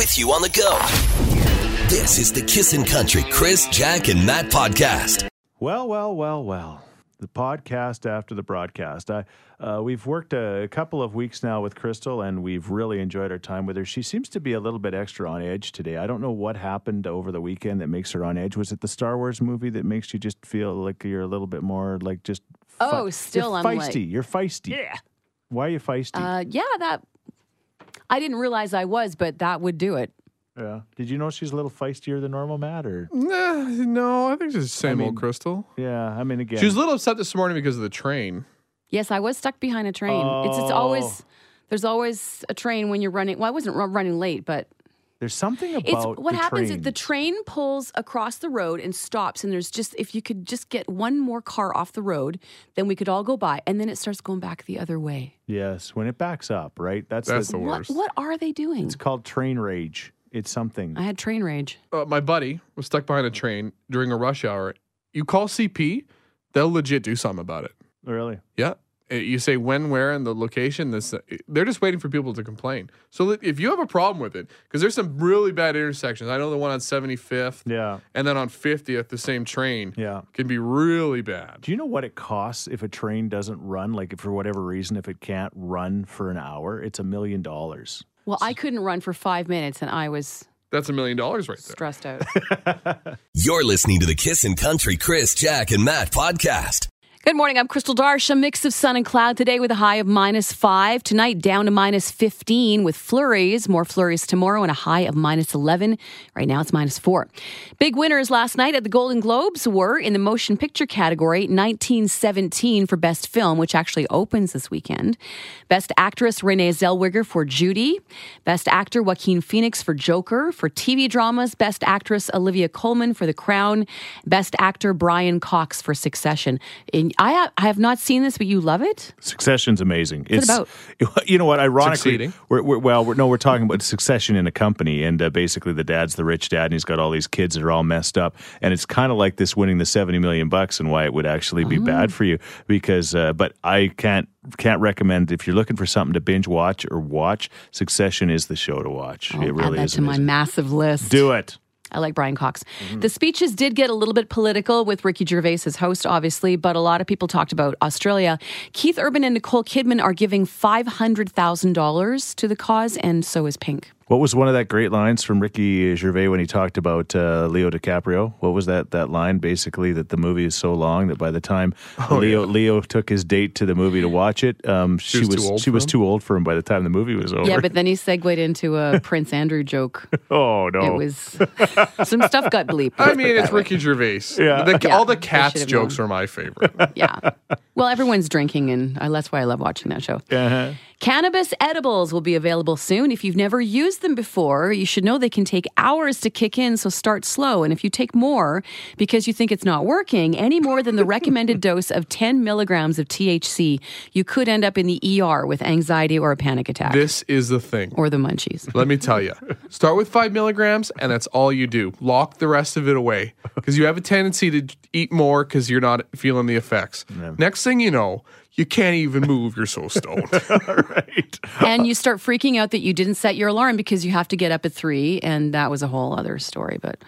with you on the go. This is the Kissin' Country Chris, Jack, and Matt podcast. Well, well, well, well. The podcast after the broadcast. I, uh, we've worked a, couple of weeks now with Crystal, and we've really enjoyed our time with her. She seems to be a little bit extra on edge today. I don't know what happened over the weekend that makes her on edge. Was it the Star Wars movie that makes you just feel like you're a little bit more like just? Oh, still you're I'm feisty. like- you're feisty. Yeah. Why are you feisty? Uh, yeah, that. I didn't realize I was, but that would do it. yeah. Did you know she's a little feistier than normal, Matt? Or Nah, no, I think it's the same mean- old Crystal. yeah, I mean again. She was a little upset this morning because of the train. Yes, I was stuck behind a train. It's it's always Oh. there's always a train when you're running. Well, I wasn't ru- running late, but There's something about it's about what the happens train. is the train pulls across the road and stops, and there's just if you could just get one more car off the road, then we could all go by, and then it starts going back the other way. yes, when it backs up, right? That's That's the, the What worst. what are they doing? It's called train rage. It's something. I had train rage. Uh, my buddy was stuck behind a train during a rush hour. You call CP, they'll legit do something about it. really? Yeah. Uh, You say when, where, and the location. This uh, they're just waiting for people to complain. So if you have a problem with it, because there's some really bad intersections. I know the one on 75th Yeah. and then on 50th, the same train Yeah. can be really bad. Do you know what it costs if a train doesn't run? Like, if for whatever reason, if it can't run for an hour, it's a million dollars. Well, I couldn't run for five minutes, and I was That's a million dollars right there. stressed out. You're listening to the Kissin' Country Chris, Jack, and Matt podcast. Good morning. I'm Crystal Darsh. A mix of sun and cloud today with a high of minus five. Tonight down to minus 15 with flurries. More flurries tomorrow and a high of minus 11. Right now it's minus four. Big winners last night at the Golden Globes were in the motion picture category 1917 for Best Film, which actually opens this weekend. Best Actress Renee Zellweger for Judy. Best Actor Joaquin Phoenix for Joker. For TV dramas, Best Actress Olivia Colman for The Crown. Best Actor Brian Cox for Succession. And I have, I have not seen this, but you love it? Succession's amazing. What's it it's You know what? Ironically, we're, we're, well, we're, no, we're talking about succession in a company, and uh, basically the dad's the rich dad, and he's got all these kids that are all messed up, and it's kind of like this winning the seventy million bucks, and why it would actually be Oh. bad for you because. Uh, but I can't can't recommend if you're looking for something to binge watch or watch. Succession is the show to watch. I'll it really add that is. to my massive list. Do it. I like Brian Cox. Mm-hmm. The speeches did get a little bit political with Ricky Gervais as host, obviously, but a lot of people talked about Australia. Keith Urban and Nicole Kidman are giving $500,000 to the cause, and so is Pink. What was one of that great lines from Ricky Gervais when he talked about uh, Leo DiCaprio? What was that that line? Basically, that the movie is so long that by the time Oh, Leo Leo took his date to the movie to watch it, um, she, was was, too old she for was him? too old for him by the time the movie was over. Yeah, but then he segued into a Prince Andrew joke. oh no, It was some stuff got bleeped. I mean, it's Ricky Gervais. Yeah. The- Yeah, all the cats jokes known. are my favorite. Yeah. Well, everyone's drinking, and I, that's why I love watching that show. Uh-huh. Cannabis edibles will be available soon. If you've never used them before, you should know they can take hours to kick in, so start slow. And if you take more because you think it's not working, any more than the recommended dose of 10 milligrams of THC, you could end up in the ER with anxiety or a panic attack this is the thing. or the munchies. Let me tell you. Start with five milligrams, and that's all you do. Lock the rest of it away because you have a tendency to eat more because you're not feeling the effects. Next thing you know, you can't even move. You're so stoned. right. and you start freaking out that you didn't set your alarm because you have to get up at three, and that was a whole other story. But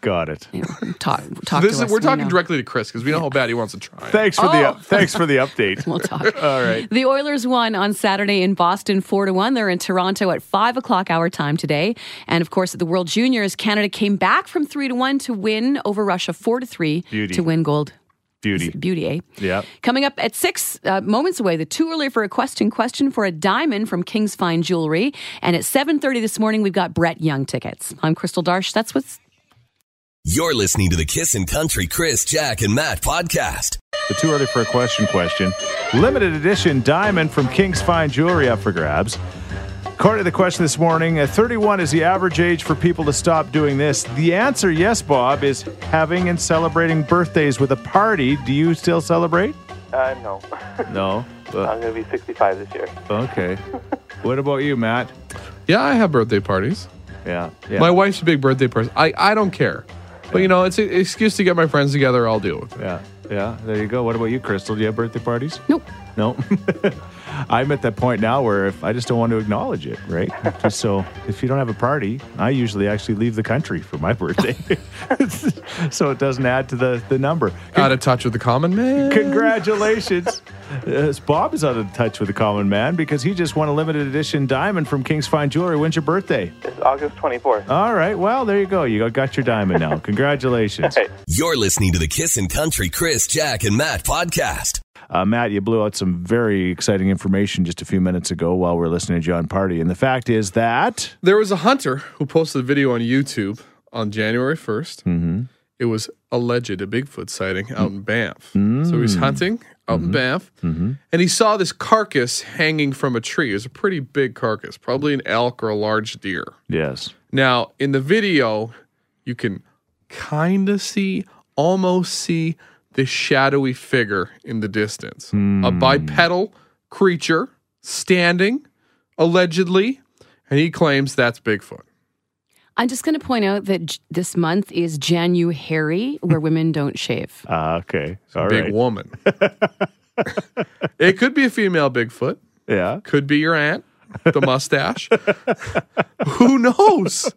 Got it. you know, talk, talk this to is, us. we're talking know. directly to Chris because we know how bad he wants to try. Thanks for the Oh. up, thanks for the update. We'll talk. All right. The Oilers won on Saturday in Boston, four to one. They're in Toronto at five o'clock our time today, and of course at the World Juniors, Canada came back from three to one to win over Russia, four to three Beauty. to win gold. Beauty. Beauty, eh? Yeah. Coming up at six uh, moments away, the too early for a question question for a diamond from King's Fine Jewelry, and at seven thirty this morning we've got Brett Young tickets. I'm Crystal Darsh. That's what's You're listening to the Kiss and Country Chris, Jack, and Matt podcast. The too early for a question question. Limited edition diamond from King's Fine Jewelry up for grabs. According to the question this morning, uh, 31 is the average age for people to stop doing this. The answer, yes, Bob, is having and celebrating birthdays with a party. Do you still celebrate? Uh, no. No. Uh, I'm going to be 65 this year. okay. what about you, Matt? Yeah, I have birthday parties. Yeah. yeah. My wife's a big birthday person. I, I don't care. But, you know, it's an excuse to get my friends together. I'll deal with it. yeah. Yeah. There you go. What about you, Crystal? Do you have birthday parties? nope. No. I'm at that point now where if I just don't want to acknowledge it, right? Just so if you don't have a party, I usually actually leave the country for my birthday. so it doesn't add to the, the number. Out of touch with the common man. Congratulations. Uh, Bob is out of touch with the common man because he just won a limited edition diamond from King's Fine Jewelry. When's your birthday? It's August 24th. All right. Well, there you go. You got your diamond now. Congratulations. Hey, You're listening to the Kissin' Country Chris, Jack, and Matt podcast. Uh, Matt, you blew out some very exciting information just a few minutes ago while we are listening to John Party. And the fact is that. There was a hunter who posted a video on YouTube on January 1st. Mm-hmm. It was alleged a Bigfoot sighting out in Banff. So he's hunting out in Banff, and he saw this carcass hanging from a tree. It was a pretty big carcass, probably an elk or a large deer. Yes. Now, in the video, you can kind of see, almost see this shadowy figure in the distance. A bipedal creature standing, allegedly, and he claims that's Bigfoot. I'm just going to point out that j- this month is January, where women don't shave. Uh, okay. All right. Big woman. it could be a female Bigfoot. Yeah. Could be your aunt, the mustache. Who knows?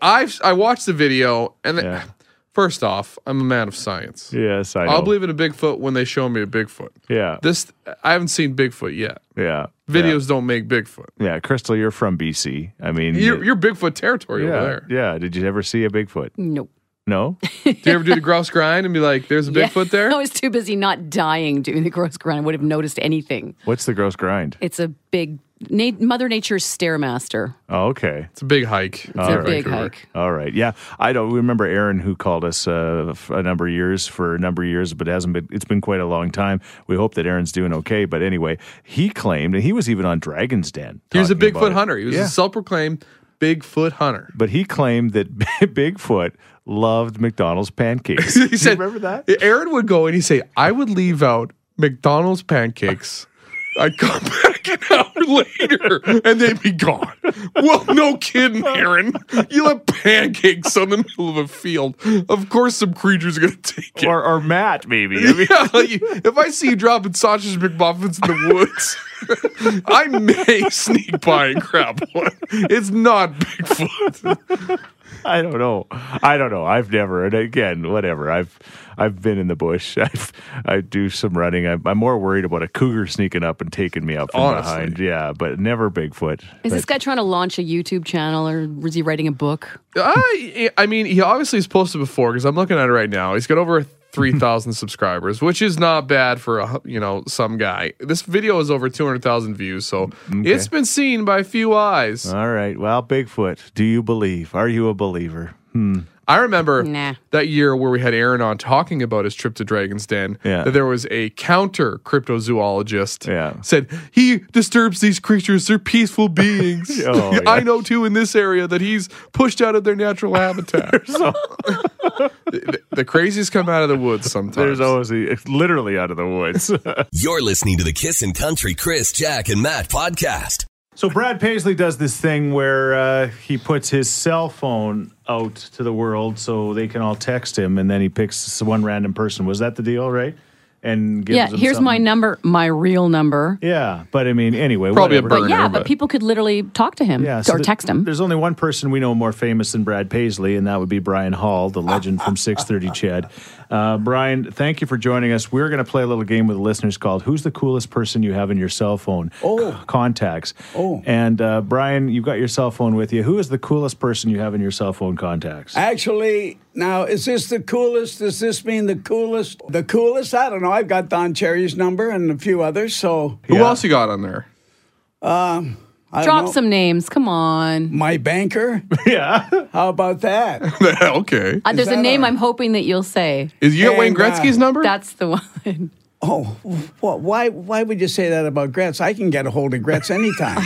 I've I watched the video, and Yeah. First off, I'm a man of science. Yes, I know. I'll believe in a Bigfoot when they show me a Bigfoot. Yeah. This I haven't seen Bigfoot yet. Yeah. Videos don't make Bigfoot. Yeah. yeah. Crystal, you're from BC. I mean, You're, you're Bigfoot territory yeah. over there. Yeah. Did you ever see a Bigfoot? Nope. No? Do you ever do the grouse grind and be like, "There's a Yeah. Bigfoot there"? I was too busy not dying doing the gross grind. I would have noticed anything. What's the gross grind? It's a big na- Mother Nature's stairmaster. Oh, okay. It's a big hike. It's a big hike. All right. Yeah. I don't remember Aaron who called us uh, a number of years for a number of years, but it hasn't been, it's been quite a long time. We hope that Aaron's doing okay. But anyway, he claimed, and he was even on Dragon's Den. He was a talking about Bigfoot hunter. He was Yeah. a self-proclaimed Bigfoot hunter. But he claimed that Bigfoot loved McDonald's pancakes. he said, remember that? Aaron would go and he'd say, I would leave out McDonald's pancakes. I'd come back an hour later and they'd be gone. Well, no kidding, Aaron. You left pancakes on the middle of a field. Of course, some creatures are going to take it. Or, or Matt, maybe. I mean, Yeah, like, if I see you dropping sausage McMuffins in the woods, I may sneak by and grab one. It's not Bigfoot. I don't know. I don't know. I've never. And again, whatever. I've I've been in the bush. I've I do some running. I'm, I'm more worried about a cougar sneaking up and taking me up from Honestly. behind. Yeah, but never Bigfoot. Is this guy trying to launch a YouTube channel or was he writing a book? I, I mean, he obviously has posted before because I'm looking at it right now. He's got over 3,000 subscribers, which is not bad for a you know some guy. This video is over 200,000 views, so it's been seen by a few eyes. All right. Well, Bigfoot. Do you believe? Are you a believer? Hmm. I remember Nah. that year where we had Aaron on talking about his trip to Dragon's Den. Yeah. That there was a counter cryptozoologist. Yeah. Said he disturbs these creatures. They're peaceful beings. Oh, I know too in this area that he's pushed out of their natural habitat. the, the crazies come out of the woods sometimes. There's always a, literally out of the woods. You're listening to the Kissin' Country Chris, Jack, and Matt podcast. so Brad Paisley does this thing where uh, he puts his cell phone out to the world so they can all text him, and then he picks one random person. Was that the deal, right? And gives yeah, them here's my number, my real number. Yeah, but I mean, anyway, Probably a whatever. But yeah, but but- people could literally talk to him Yeah, so or th- text him. There's only one person we know more famous than Brad Paisley, and that would be Brian Hall, the legend from 630 CHED. Uh, Brian, thank you for joining us. We're going to play a little game with the listeners called "Who's the coolest person you have in your cell phone?" Oh. contacts. Oh. and uh, Brian, you've got your cell phone with you. Who is the coolest person you have in your cell phone contacts? Actually, now is this the coolest? Does this mean the coolest? The coolest? I don't know. I've got Don Cherry's number and a few others. So Who else you got on there? I Drop some names. Come on. My banker. yeah, How about that? okay. Uh, there's a that name a- I'm hoping that you'll say. Is you got Wayne And, uh, Gretzky's number? That's the one. Oh, what? Why? Why would you say that about Gretz? I can get a hold of Gretz anytime.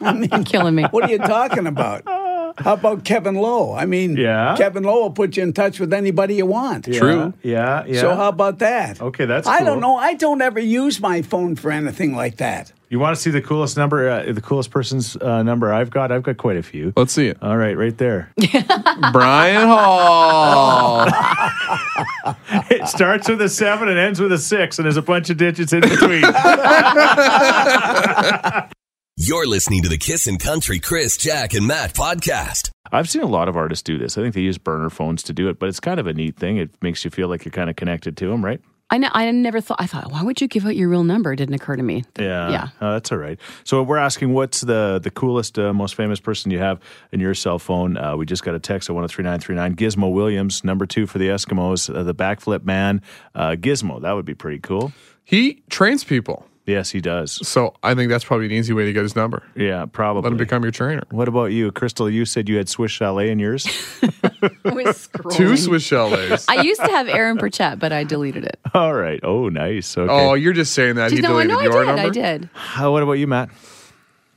You're killing me. what are you talking about? How about Kevin Lowe? I mean, Yeah. Kevin Lowe will put you in touch with anybody you want. True. Yeah, yeah. So how about that? Okay, that's I don't know. I don't ever use my phone for anything like that. You want to see the coolest number, uh, the coolest person's uh, number I've got? I've got quite a few. Let's see it. All right, right there. Brian Hall. it starts with a seven and ends with a six, and there's a bunch of digits in between. You're listening to the Kissin' Country Chris, Jack, and Matt podcast. I've seen a lot of artists do this. I think they use burner phones to do it, but it's kind of a neat thing. It makes you feel like you're kind of connected to them, right? I know. I never thought. I thought, why would you give out your real number? It didn't occur to me. Yeah, Yeah. Oh, that's all right. So we're asking, what's the the coolest, uh, most famous person you have in your cell phone? Uh, we just got a text at one zero three nine three nine. Gizmo Williams, number two for the Eskimos, uh, the backflip man. Uh, Gizmo, that would be pretty cool. He trains people. Yes, he does. So I think that's probably an easy way to get his number. Yeah, probably. Let him become your trainer. What about you, Crystal? You said you had Swiss Chalet in yours. I was scrolling. Two Swiss chalets. I used to have Aaron Burchett, but I deleted it. All right. Oh, nice. Okay. Oh, you're just saying that. He no, deleted no, I did. number. I did. How- what about you, Matt?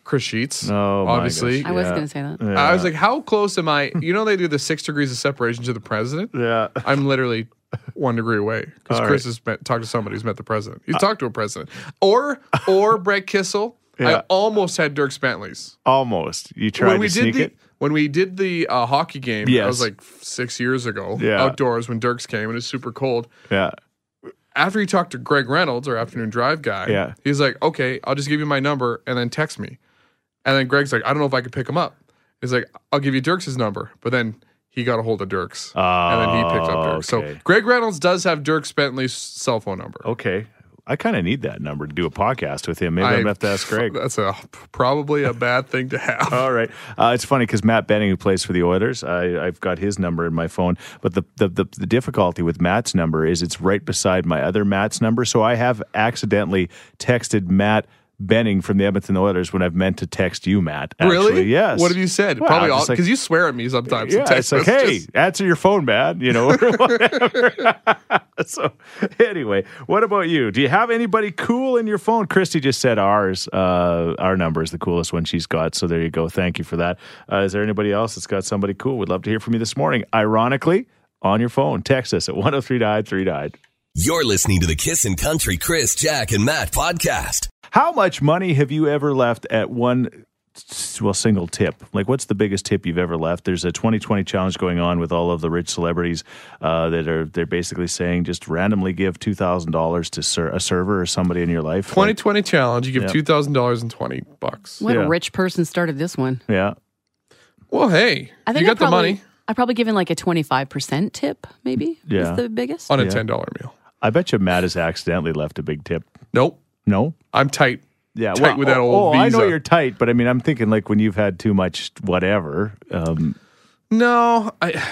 Chris Sheets. Oh, my obviously. gosh. I was Yeah. going to say that. I was like, how close am I? You know, they do the six degrees of separation to the president. Yeah. I'm literally one degree away because Chris right. has met, talked to somebody who's met the president. He's talked to a president, or or Brett Kissel. I almost had Dirk Bentley's Almost. You tried when we to did sneak the it. when we did the uh, hockey game. That Yes. was like six years ago. Yeah. outdoors when Dierks came and it was super cold. Yeah. After he talked to Greg Reynolds, our afternoon drive guy, Yeah. he's like, "Okay, I'll just give you my number and then text me." And then Greg's like, "I don't know if I could pick him up." He's like, "I'll give you Dierks' number," but then he got a hold of Dierks, and then he picked up Dierks. okay. So Greg Reynolds does have Dierks Bentley's cell phone number. Okay. I kind of need that number to do a podcast with him. Maybe I, am to have to ask Greg. That's a probably a bad thing to have. All right. Uh, it's funny because Matt Benning, who plays for the Oilers, I, I've got his number in my phone. But the, the, the, the difficulty with Matt's number is it's right beside my other Matt's number. So I have accidentally texted Matt Benning from the Edmonton Oilers when I've meant to text you, Matt. Actually. really? Yes. What have you said? Well, Probably I'm all just like- because you swear at me sometimes. Yeah, text it's like, hey, messages. answer your phone, man. You know, so, anyway, what about you? Do you have anybody cool in your phone? Christy just said ours. Uh, our number is the coolest one she's got. So there you go. Thank you for that. Uh, is there anybody else that's got somebody cool? We'd love to hear from you this morning. Ironically, on your phone, text us at 103939. You're listening to the Kissin' Country Chris, Jack, and Matt podcast. How much money have you ever left at one well single tip? Like what's the biggest tip you've ever left? There's a 2020 challenge going on with all of the rich celebrities uh, that are they're basically saying just randomly give two thousand dollars to ser- a server or somebody in your life. Like, 2020 challenge. You give Yeah. two thousand dollars and twenty bucks. What Yeah. a rich person started this one. yeah. Well, hey, I think you I got the money I probably given like a twenty five percent tip, maybe. Yeah. is the biggest. on a ten dollar meal. I bet you Matt has accidentally left a big tip. Nope, No. I'm tight. Yeah, Tight with that oh, old oh, I know you're tight, but I mean, I'm thinking like when you've had too much whatever. Um, No, I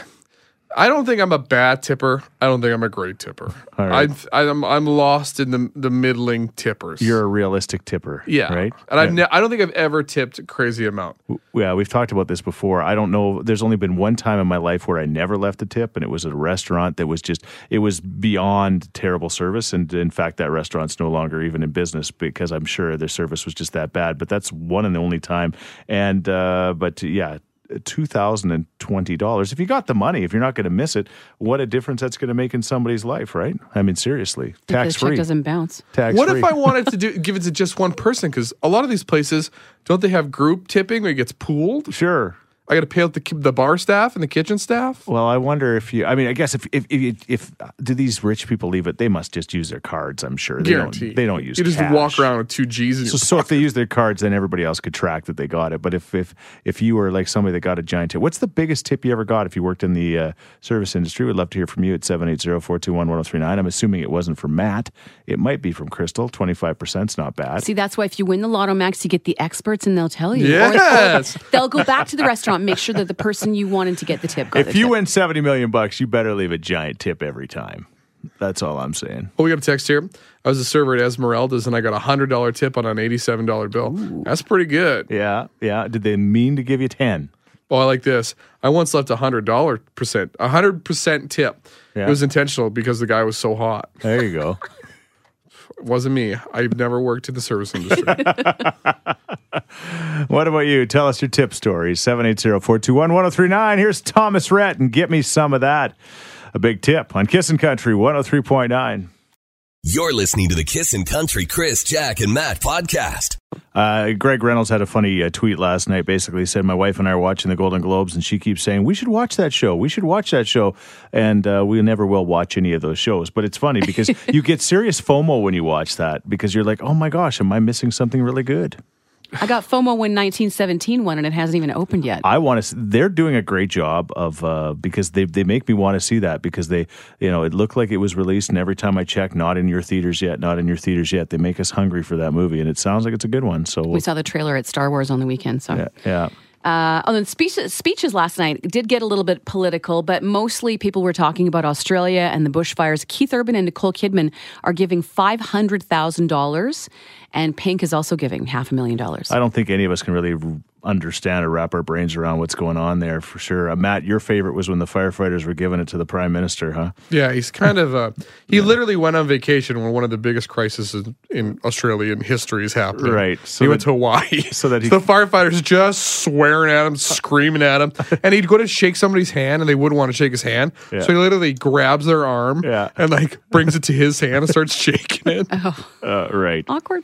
I don't think I'm a bad tipper. I don't think I'm a great tipper. Right. I'm I'm I'm lost in the the middling tippers. you're a realistic tipper, yeah, right? And I've ne- I don't think I've ever tipped a crazy amount. Yeah, we've talked about this before. I don't know. There's only been one time in my life where I never left a tip, and it was at a restaurant that was just, it was beyond terrible service. And in fact, that restaurant's no longer even in business because I'm sure their service was just that bad. But that's one and the only time. And, uh, but yeah, $2,020. If you got the money, if you're not going to miss it, what a difference that's going to make in somebody's life, right? I mean, seriously, tax check free. doesn't bounce. Tax What free. if I wanted to do give it to just one person? Because a lot of these places don't they have group tipping where it gets pooled? Sure. I got to pay out the the bar staff and the kitchen staff. Well, I wonder if you. I mean, I guess if if if, if do these rich people leave it, they must just use their cards. I'm sure they Guaranteed. don't. They don't use. You just cash. walk around with two G's in your So, so if they use their cards, then everybody else could track that they got it. But if if if you were like somebody that got a giant tip, what's the biggest tip you ever got if you worked in the uh, service industry? We'd love to hear from you at 780-421-1039. I'm assuming it wasn't from Matt. It might be from Crystal. Twenty five percent's not bad. See, that's why if you win the Lotto Max, you get the experts and they'll tell you. Or- or Yes. they'll go back to the restaurant, make sure that the person you wanted to get the tip got if the you tip. win seventy million bucks, you better leave a giant tip every time. That's all I'm saying. Oh, we got a text here. I was a server at Esmeralda's and I got a hundred dollar tip on an eighty seven dollar bill. That's pretty good. Yeah, yeah. Did they mean to give you ten? Oh, I like this. I once left a hundred dollar percent, a hundred percent tip. Yeah. It was intentional because the guy was so hot. There you go. It wasn't me. I've never worked in the service industry. What about you? Tell us your tip stories. 780-421-1039. Here's Thomas Rhett and get me some of that. A big tip on Kissin' Country 103.9. You're listening to the Kissin' Country Chris, Jack, and Matt podcast. Uh, Greg Reynolds had a funny uh, tweet last night. Basically, said my wife and I are watching the Golden Globes, and she keeps saying we should watch that show. We should watch that show, and uh, we never will watch any of those shows. But it's funny because you get serious FOMO when you watch that because you're like, oh my gosh, am I missing something really good? I got FOMO when 1917 won, and it hasn't even opened yet. I want to. They're doing a great job of uh, because they they make me want to see that because they you know it looked like it was released, and every time I check, not in your theaters yet, not in your theaters yet. They make us hungry for that movie, and it sounds like it's a good one. So we saw the trailer at Star Wars on the weekend. So yeah, yeah. Uh, oh, and speeches, speeches last night did get a little bit political, but mostly people were talking about Australia and the bushfires. Keith Urban and Nicole Kidman are giving five hundred thousand dollars, and Pink is also giving half a million dollars. I don't think any of us can really understand or wrap our brains around what's going on there for sure. Uh, Matt, your favorite was when the firefighters were giving it to the prime minister, huh? Yeah, he's kind of uh he literally went on vacation when one of the biggest crises in, in Australian history is happening. Right, so he went to Hawaii. so that he- the firefighters just swearing at him, screaming at him. And he'd go to shake somebody's hand and they wouldn't want to shake his hand. Yeah. So he literally grabs their arm Yeah. and like brings it to his hand and starts shaking it. Uh, right. Awkward.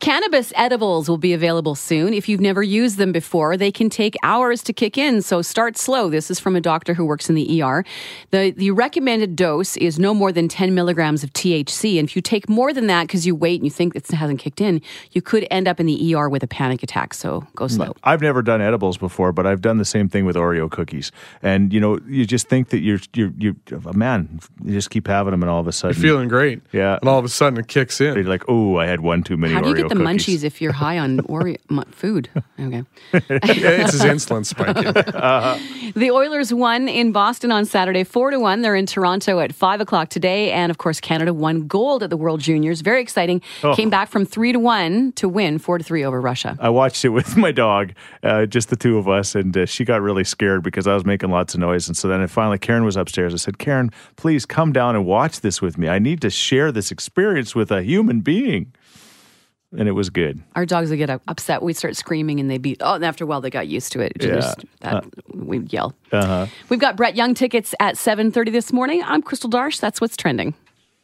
Cannabis edibles will be available soon. If you've never used them before, they can take hours to kick in, so start slow. This is from a doctor who works in the ER. The, the recommended dose is no more than 10 milligrams of THC. And if you take more than that because you wait and you think it hasn't kicked in, you could end up in the ER with a panic attack. So go slow. I've never done edibles before, but I've done the same thing with Oreo cookies. And you know, you just think that you're you're you a man. You just keep having them, and all of a sudden, You're Feeling great. Yeah. And all of a sudden it kicks in. you're like, "Oh, I had one too many." How do you Oreo get the cookies. munchies if you're high on Oreo food? Okay. It's his insulin spiking. The Oilers won in Boston on Saturday, four to one. They're in Toronto at five o'clock today, and of course, Canada won gold at the World Juniors. Very exciting. Oh. Came back from three to one to win four to three over Russia. I watched it with my dog, uh, just the two of us, and uh, she got really scared because I was making lots of noise. And so then, finally, Karen was upstairs. I said, "Karen, please come down and watch this with me. I need to share this experience with a human being." And it was good. Our dogs would get upset. We'd start screaming, and they'd be. Oh, and after a while, they got used to it. It Yeah. just- that, we'd yell. Uh-huh. We've got Brett Young tickets at seven thirty this morning. I'm Crystal Darsh. That's what's trending.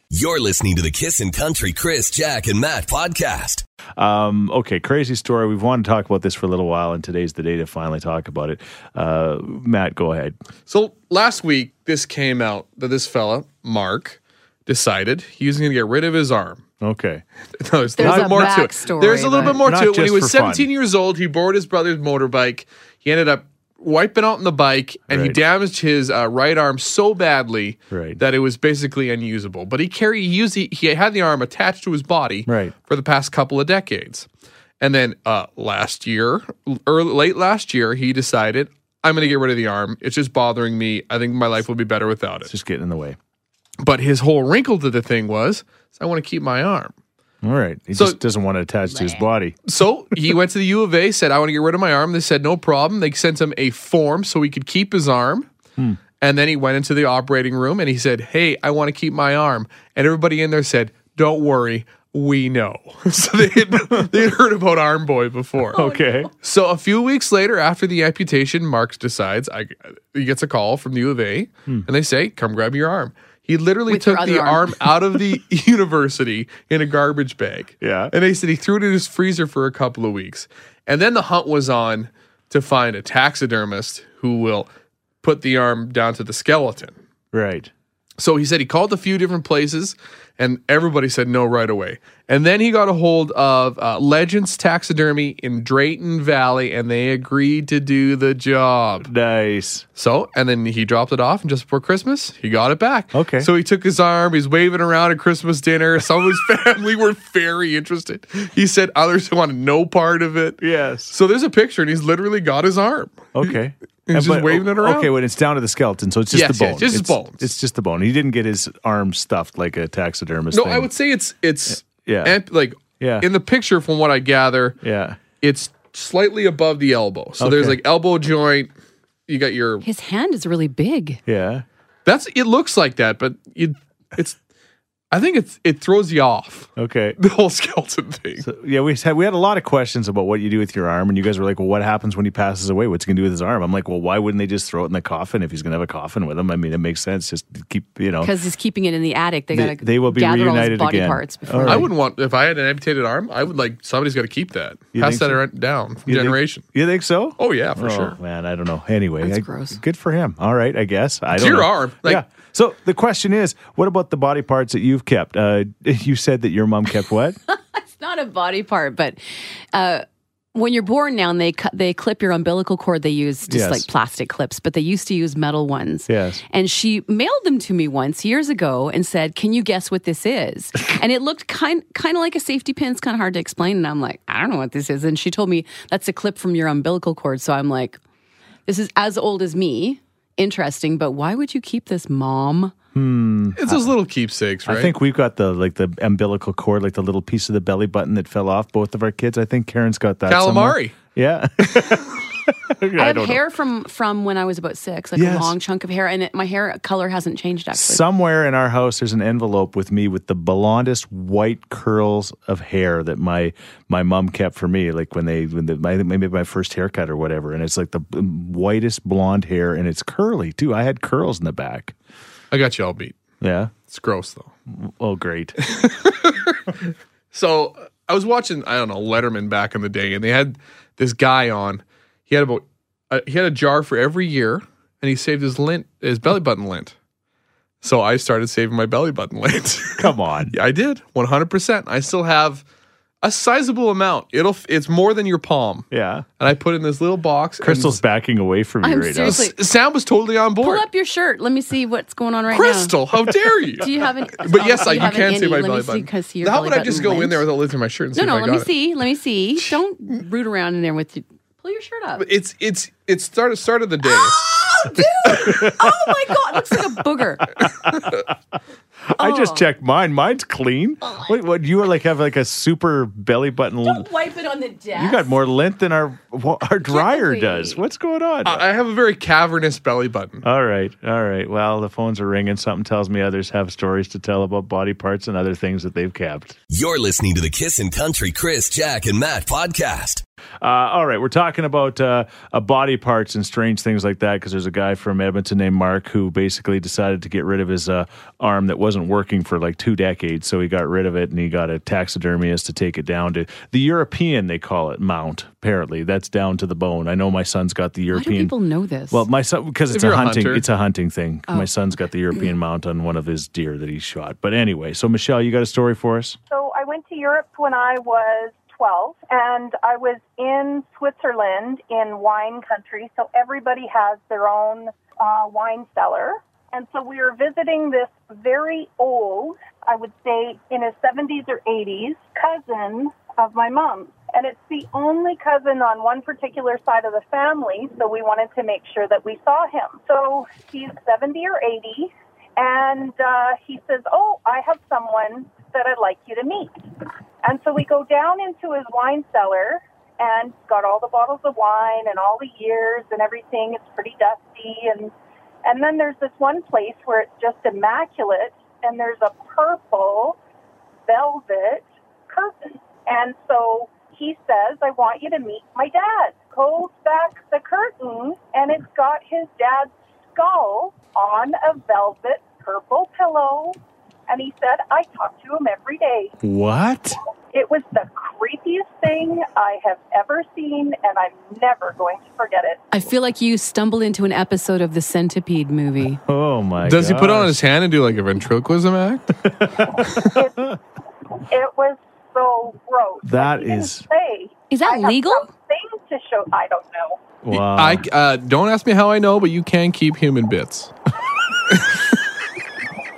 You're listening to the Kissin' Country Chris, Jack, and Matt podcast. Um, okay, crazy story. We've wanted to talk about this for a little while, and today's the day to finally talk about it. Uh, Matt, go ahead. So last week, this came out that this fella, Mark, decided he was going to get rid of his arm. Okay. No, there's, There's a little a bit more to it. There's a little bit more to it. When he was for fun. 17 years old, he borrowed his brother's motorbike. He ended up wiping out on the bike, and he damaged his uh, right arm so badly Right. that it was basically unusable. But he carried, he used, he, he had the arm attached to his body Right. for the past couple of decades. And then uh, last year, early, late last year, he decided, I'm going to get rid of the arm. It's just bothering me. I think my life will be better without it. It's just getting in the way. But his whole wrinkle to the thing was, I want to keep my arm. All right. He So- just doesn't want to attach to his body. So he went to the U of A, said, I want to get rid of my arm. They said, no problem. They sent him a form so he could keep his arm. Hmm. And then he went into the operating room and he said, Hey, I want to keep my arm. And everybody in there said, Don't worry, we know. so they had, they had heard about Arm Boy before. Okay. So a few weeks later, after the amputation, Marks decides I, he gets a call from the U of A, hmm. and they say, "Come grab your arm." He literally With took the arm. arm out of the university in a garbage bag. Yeah. and they said he threw it in his freezer for a couple of weeks, and then the hunt was on to find a taxidermist who will put the arm down to the skeleton. Right. So he said he called a few different places, and everybody said no right away. And then he got a hold of uh, Legends Taxidermy in Drayton Valley, and they agreed to do the job. Nice. So, and then he dropped it off, and just before Christmas, he got it back. Okay. So he took his arm, he's waving around at Christmas dinner. Some of his family were very interested. He said others wanted no part of it. Yes. So there's a picture, and he's literally got his arm. Okay. He's just but- waving it around. Okay, when it's down to the skeleton, so it's just Yes, the yes, bone. just his it's, bones. It's just the bone. He didn't get his arm stuffed like a taxidermist. No, thing. I would say it's it's Yeah. amp- like Yeah. in the picture from what I gather, Yeah. it's slightly above the elbow. So there's like elbow joint. You got your His hand is really big. Yeah. that's it looks like that, but you it's I think it's it throws you off Okay. the whole skeleton thing. So, yeah, we had we had a lot of questions about what you do with your arm, and you guys were like, "Well, what happens when he passes away? What's he gonna do with his arm?" I'm like, "Well, why wouldn't they just throw it in the coffin if he's gonna have a coffin with him? I mean, it makes sense. Just keep, you know, Because he's keeping it in the attic. They They- got to they will be gather all reunited his body again. parts before. All I wouldn't want if I had an amputated arm. I would like somebody's got to keep that. You Pass that so? down from You think- generation. you think so? Oh yeah, for oh, sure. man, I don't know. Anyway, That's I- gross. Good for him. All right, I guess. I don't your know. arm, like- yeah. So the question is, what about the body parts that you've kept? Uh, you said that your mom kept what? It's not a body part, but uh, when you're born now and they cut, they clip your umbilical cord, they use just Yes. like plastic clips, but they used to use metal ones. Yes. And she mailed them to me once years ago and said, "Can you guess what this is?" and it looked kind kind of like a safety pin. It's kind of hard to explain, and I'm like, "I don't know what this is." And she told me that's a clip from your umbilical cord. So I'm like, "This is as old as me." Interesting, but why would you keep this, mom? Hmm. It's those little keepsakes, right? I think we've got the like the umbilical cord, like the little piece of the belly button that fell off both of our kids. I think Karen's got that. somewhere. calamari. Yeah. I have don't know. hair from from when I was about six, like Yes. a long chunk of hair, and it, my hair color hasn't changed actually. Somewhere in our house, there's an envelope with me with the blondest white curls of hair that my my mom kept for me, like when they when the, my, maybe my first haircut or whatever. And it's like the um, whitest blonde hair, and it's curly too. I had curls in the back. I got you all beat. Yeah. It's gross though. Oh, great. So I was watching, I don't know, Letterman back in the day, and they had this guy on. He had about, uh, he had a jar for every year, and he saved his lint, his belly button lint. So I started saving my belly button lint. Come on. yeah, I did, one hundred percent. I still have a sizable amount. It'll, it's more than your palm, Yeah. and I put it in this little box. and Crystal's backing away from you I'm right seriously- S- Sam was totally on board. Pull up your shirt. Let me see what's going on right now. Crystal, how dare you? Do you have an? But yes, I, you have can see my Let me belly see, button. 'cause your How belly would I just button go in lint. there without lifting my shirt and see No, no. if I Let got me it? see. Let me see. Don't root around in there with you. Pull your shirt up. It's it's it's started started the day. Oh, dude! Oh my god, it looks like a booger. I Oh. just checked mine. Mine's clean. Oh Wait, what? You are like have like a super belly button. Don't wipe it on the desk. You got more lint than our our dryer does. What's going on? I I have a very cavernous belly button. all right, all right. Well, the phones are ringing. Something tells me others have stories to tell about body parts and other things that they've kept. You're listening to the Kissin' Country Chris, Jack, and Matt podcast. Uh, all right, we're talking about uh, uh, body parts and strange things like that because there's a guy from Edmonton named Mark who basically decided to get rid of his uh, arm that wasn't working for like two decades. So he got rid of it and he got a taxidermist to take it down to the European, they call it, mount. Apparently, that's down to the bone. I know my son's got the Why do European. people know this? Well, my son because it's a you're a hunting. it's a hunting thing. Oh. My son's got the European mount on one of his deer that he shot. But anyway, so Michelle, you got a story for us? So I went to Europe when I was 12, and I was in Switzerland in wine country. So everybody has their own uh, wine cellar. And so we were visiting this very old, I would say in his 70s or 80s, cousin of my mom's. And it's the only cousin on one particular side of the family, so we wanted to make sure that we saw him. So he's 70 or 80, and uh, he says, Oh, I have someone that I'd like you to meet. And so we go down into his wine cellar and got all the bottles of wine and all the years and everything. It's pretty dusty and and then there's this one place where it's just immaculate and there's a purple velvet curtain. And so he says, I want you to meet my dad. Pulls back the curtain and it's got his dad's skull on a velvet purple pillow. And he said, I talk to him every day. What? It was the creepiest thing I have ever seen, and I'm never going to forget it. I feel like you stumbled into an episode of the Centipede movie. Oh my! God. Does he put it on his hand and do like a ventriloquism act? It was so gross. That is. He didn't is- say, Is that I legal? something to show. I don't know. Wow. I uh, don't ask me how I know, but you can keep human bits.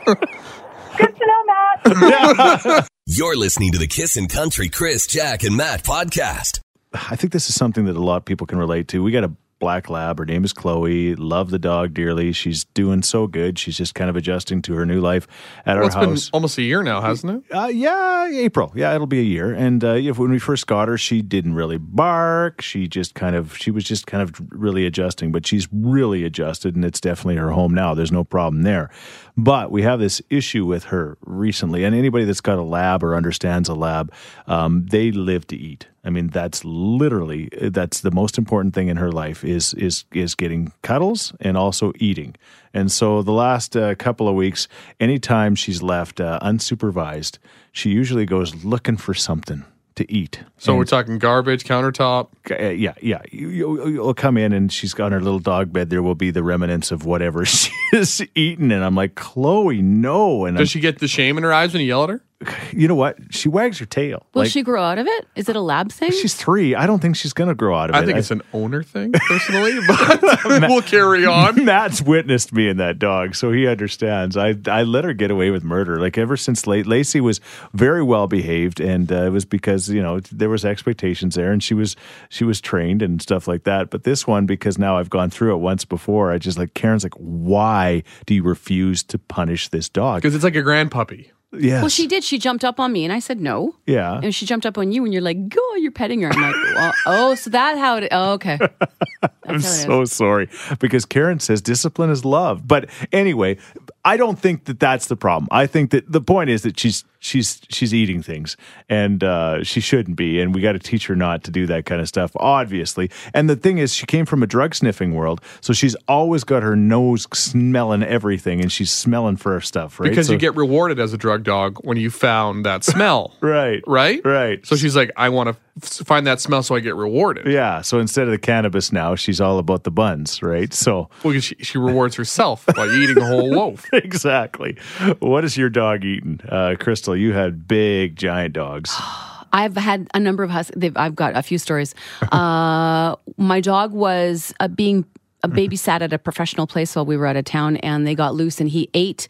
Good to know, Matt. You're listening to the Kissin' Country Chris, Jack, and Matt podcast. I think this is something that a lot of people can relate to. We got a black lab. Her name is Chloe. Love the dog dearly. She's doing so good. She's just kind of adjusting to her new life at Well, our it's been house. almost a year now, hasn't it? Uh, yeah, April. Yeah, it'll be a year. And uh, yeah, when we first got her, she didn't really bark. She just kind of, she was just kind of really adjusting. But she's really adjusted, and it's definitely her home now. There's no problem there. But we have this issue with her recently, and anybody that's got a lab or understands a lab, um, they live to eat. I mean, that's literally that's the most important thing in her life is is is getting cuddles and also eating. And so the last uh, couple of weeks, anytime she's left uh, unsupervised, she usually goes looking for something to eat. So we're talking garbage, countertop. Uh, yeah, yeah. You, you, you'll come in and she's got her little dog bed. There will be the remnants of whatever she's eaten, and I'm like, Chloe, no. And I'm, Does she get the shame in her eyes when you yell at her? You know what? She wags her tail. Will Like, she grow out of it? Is it a lab thing? She's three. I don't think she's going to grow out of it. I think it's an owner thing, personally, but we'll carry on. Matt's witnessed me and that dog, so he understands. I I let her get away with murder. Like ever since late, Lacey was very well behaved, and uh, it was because you know there was expectations there, and she was she was trained and stuff like that. But this one, because now I've gone through it once before, I just like Karen's like, why do you refuse to punish this dog? Because it's like a grand puppy. Yes. well, she did. She jumped up on me, and I said no. Yeah. And she jumped up on you, and you're like, "Go!" You're petting her. I'm like, well, "Oh, so that how it? Oh, okay." That's I'm so is. sorry because Karen says discipline is love. But anyway, I don't think that that's the problem. I think that the point is that she's she's she's eating things and uh, she shouldn't be, and we got to teach her not to do that kind of stuff. Obviously, and the thing is, she came from a drug sniffing world, so she's always got her nose smelling everything, and she's smelling for stuff, right? Because So- you get rewarded as a drug dog when you found that smell. right, Right? right. So she's like, I want to f- find that smell so I get rewarded. yeah. So instead of the cannabis now, she's all about the buns, right? So Well, she, she rewards herself by eating a whole loaf. exactly. What is your dog eating? Uh, Crystal, you had big, giant dogs. I've had a number of hus- they've I've got a few stories. Uh, my dog was uh, being a babysat at a professional place while we were out of town, and they got loose, and he ate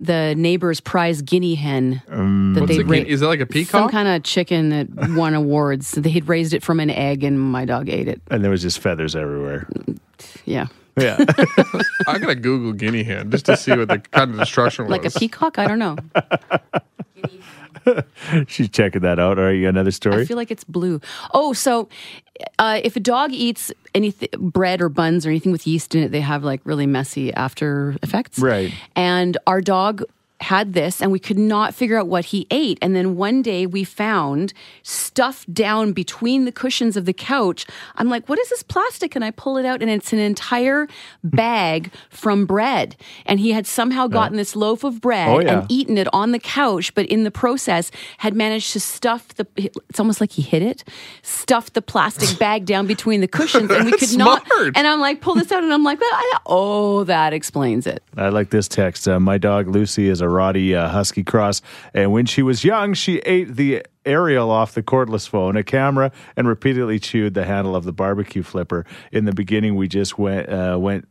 the neighbor's prize guinea hen that Mm. They a guinea- is that like a peacock? Some kind of chicken that won awards. They had raised it from an egg, and my dog ate it. And there was just feathers everywhere. Yeah, Yeah. I gotta Google guinea hen just to see what the kind of destruction was. like a peacock. I don't know. She's checking that out. All right, you got another story? I feel like it's blue. Oh, so uh, if a dog eats anything, bread or buns or anything with yeast in it, they have like really messy after effects. Right. And our dog had this and we could not figure out what he ate. And then one day we found stuffed down between the cushions of the couch. I'm like, what is this plastic? And I pull it out and it's an entire bag from bread. And he had somehow gotten this loaf of bread Oh, yeah. and eaten it on the couch, but in the process had managed to stuff the, it's almost like he hid it, stuffed the plastic bag down between the cushions and we could not. And I'm like, pull this out and I'm like, oh, that explains it. I like this text. Uh, my dog Lucy is a Rottie uh, Husky Cross, and when she was young, she ate the aerial off the cordless phone, a camera, and repeatedly chewed the handle of the barbecue flipper. In the beginning, we just went uh, went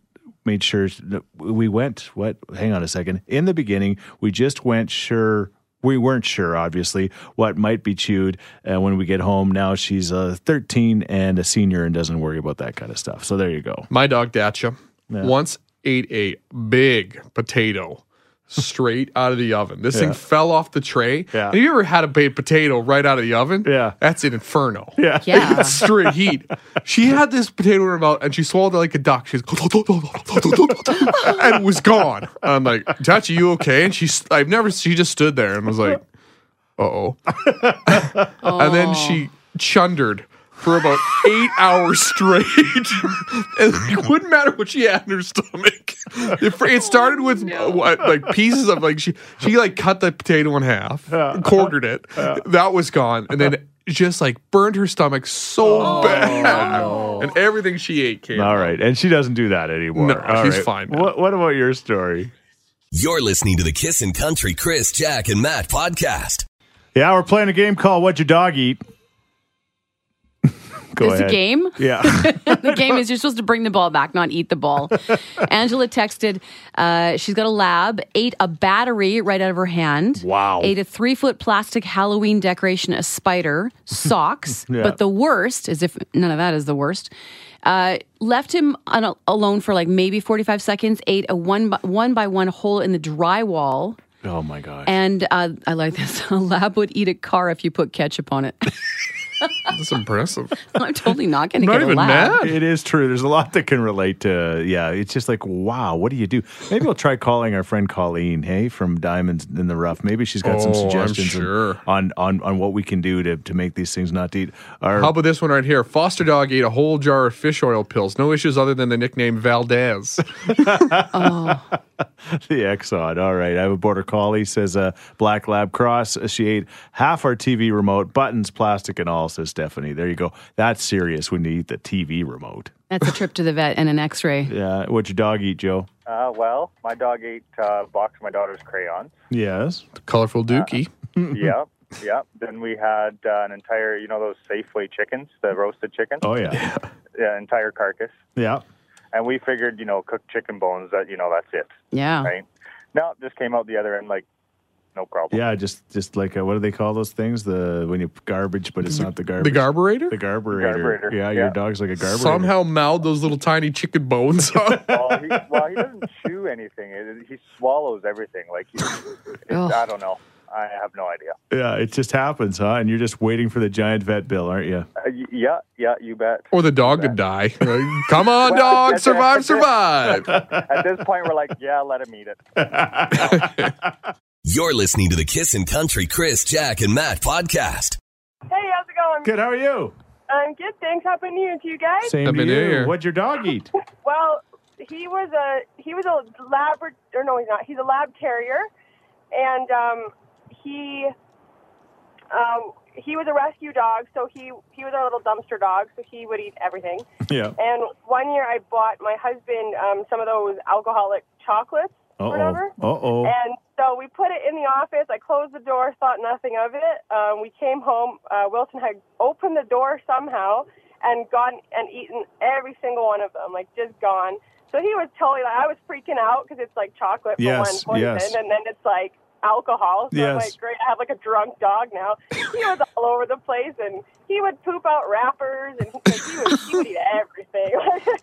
made sure we went. What? Hang on a second. In the beginning, we just went sure. We weren't sure, obviously, what might be chewed uh, when we get home. Now she's uh, 13 and a senior and doesn't worry about that kind of stuff. So there you go. My dog Dacia once ate a big potato straight out of the oven. This Yeah. thing fell off the tray. Yeah. Have you ever had a baked potato right out of the oven? Yeah. That's an inferno. Yeah. Yeah. Straight heat. She had this potato in her mouth and she swallowed it like a duck. She's and was gone. I'm like, Dacia, you okay? And she's I've never she just stood there and was like, uh oh. and then she chundered for about eight hours straight. and it wouldn't matter what she had in her stomach. It, it started with uh, what, like pieces of like she she like cut the potato in half, quartered it. That was gone, and then just like burned her stomach so bad, and everything she ate came. All out. right, and she doesn't do that anymore. No, All she's right. fine now. What, what about your story? You're listening to the Kissin' Country Chris, Jack, and Matt podcast. Yeah, we're playing a game called "What'd Your Dog Eat." Go This ahead. a game? Yeah. the game is you're supposed to bring the ball back, not eat the ball. Angela texted, uh, she's got a lab, ate a battery right out of her hand. Wow. Ate a three foot plastic Halloween decoration, a spider, socks. Yeah. But the worst, as if none of that is the worst, Uh, left him on, alone for like maybe 45 seconds, ate a one by, one by one hole in the drywall. Oh my gosh. And uh, I like this. A lab would eat a car if you put ketchup on it. That's impressive. I'm totally not going to Not get a even lab. mad. It is true. There's a lot that can relate to. Yeah, it's just like, wow, what do you do? Maybe we'll try calling our friend Colleen, hey, from Diamonds in the Rough. Maybe she's got some Oh, I'm suggestions on- sure. on, on on what we can do to, to make these things not eat. Our, How about this one right here? Foster dog ate a whole jar of fish oil pills. No issues other than the nickname Valdez. Oh. the Exxon. All right. I have a border collie, says a black lab cross. She ate half our TV remote, buttons, plastic, and all, says Stephanie. There you go. That's serious when you eat the TV remote. That's a trip to the vet and an x ray. Yeah. What'd your dog eat, Joe? Uh, well, my dog ate uh, a box of my daughter's crayons. Yes. Colorful dookie. yep, yep. Then we had uh, an entire, you know, those Safeway chickens, the roasted chicken, Oh, yeah. yeah, entire carcass. Yeah. And we figured, you know, cooked chicken bones. That you know, that's it, Yeah. right? No, just came out the other end like no problem. Yeah, just just like uh what do they call those things? The when you garbage, but it's not the garbage. The garbage. garburator? The garburator. Garburator, Yeah, your dog's like a garburator. Somehow mowed those little tiny chicken bones off. well, he, well, he doesn't chew anything. It, he swallows everything. Like he, it's, I don't know. I have no idea. Yeah, it just happens, huh? And you're just waiting for the giant vet bill, aren't you? Uh, y- yeah, yeah, you bet. or the dog could die. Come on, Well, dog. that's- Survive, survive. At this point, we're like, yeah, let him eat it. You're listening to the Kissin' Country Chris, Jack, and Matt podcast. Hey, how's it going? Good. How are you? I'm good. Thanks. Happy New Year to you guys. Same Happy to New you. Year. What'd your dog eat? Well, he was a he was a lab or no, he's not. He's a lab terrier, and um, he um, he was a rescue dog. So he he was our little dumpster dog. So he would eat everything. yeah. And one year, I bought my husband um, some of those alcoholic chocolates. Uh or whatever. oh. Uh oh. And so we put it in the office. I closed the door, thought nothing of it. Um, we came home. Uh, Wilson had opened the door somehow and gone and eaten every single one of them, like just gone. So he was totally like, I was freaking out because it's like chocolate for Yes, one poison, yes. and then it's like alcohol. So I'm Yes. like, great, I have like a drunk dog now. He was all over the place, and he would poop out wrappers, and he, would, he would eat everything.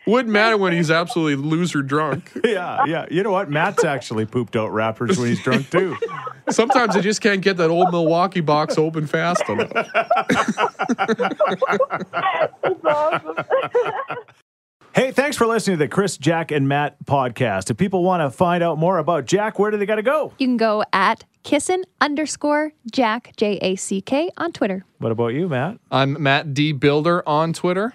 Wouldn't matter when he's absolutely loser drunk. Yeah, yeah. You know what? Matt's actually pooped out rappers when he's drunk too. Sometimes I just can't get that old Milwaukee box open fast enough. It's awesome. Hey, thanks for listening to the Chris, Jack, and Matt podcast. If people want to find out more about Jack, where do they got to go? You can go at kissin underscore Jack, J A C K, on Twitter. What about you, Matt? I'm Matt D. Builder on Twitter.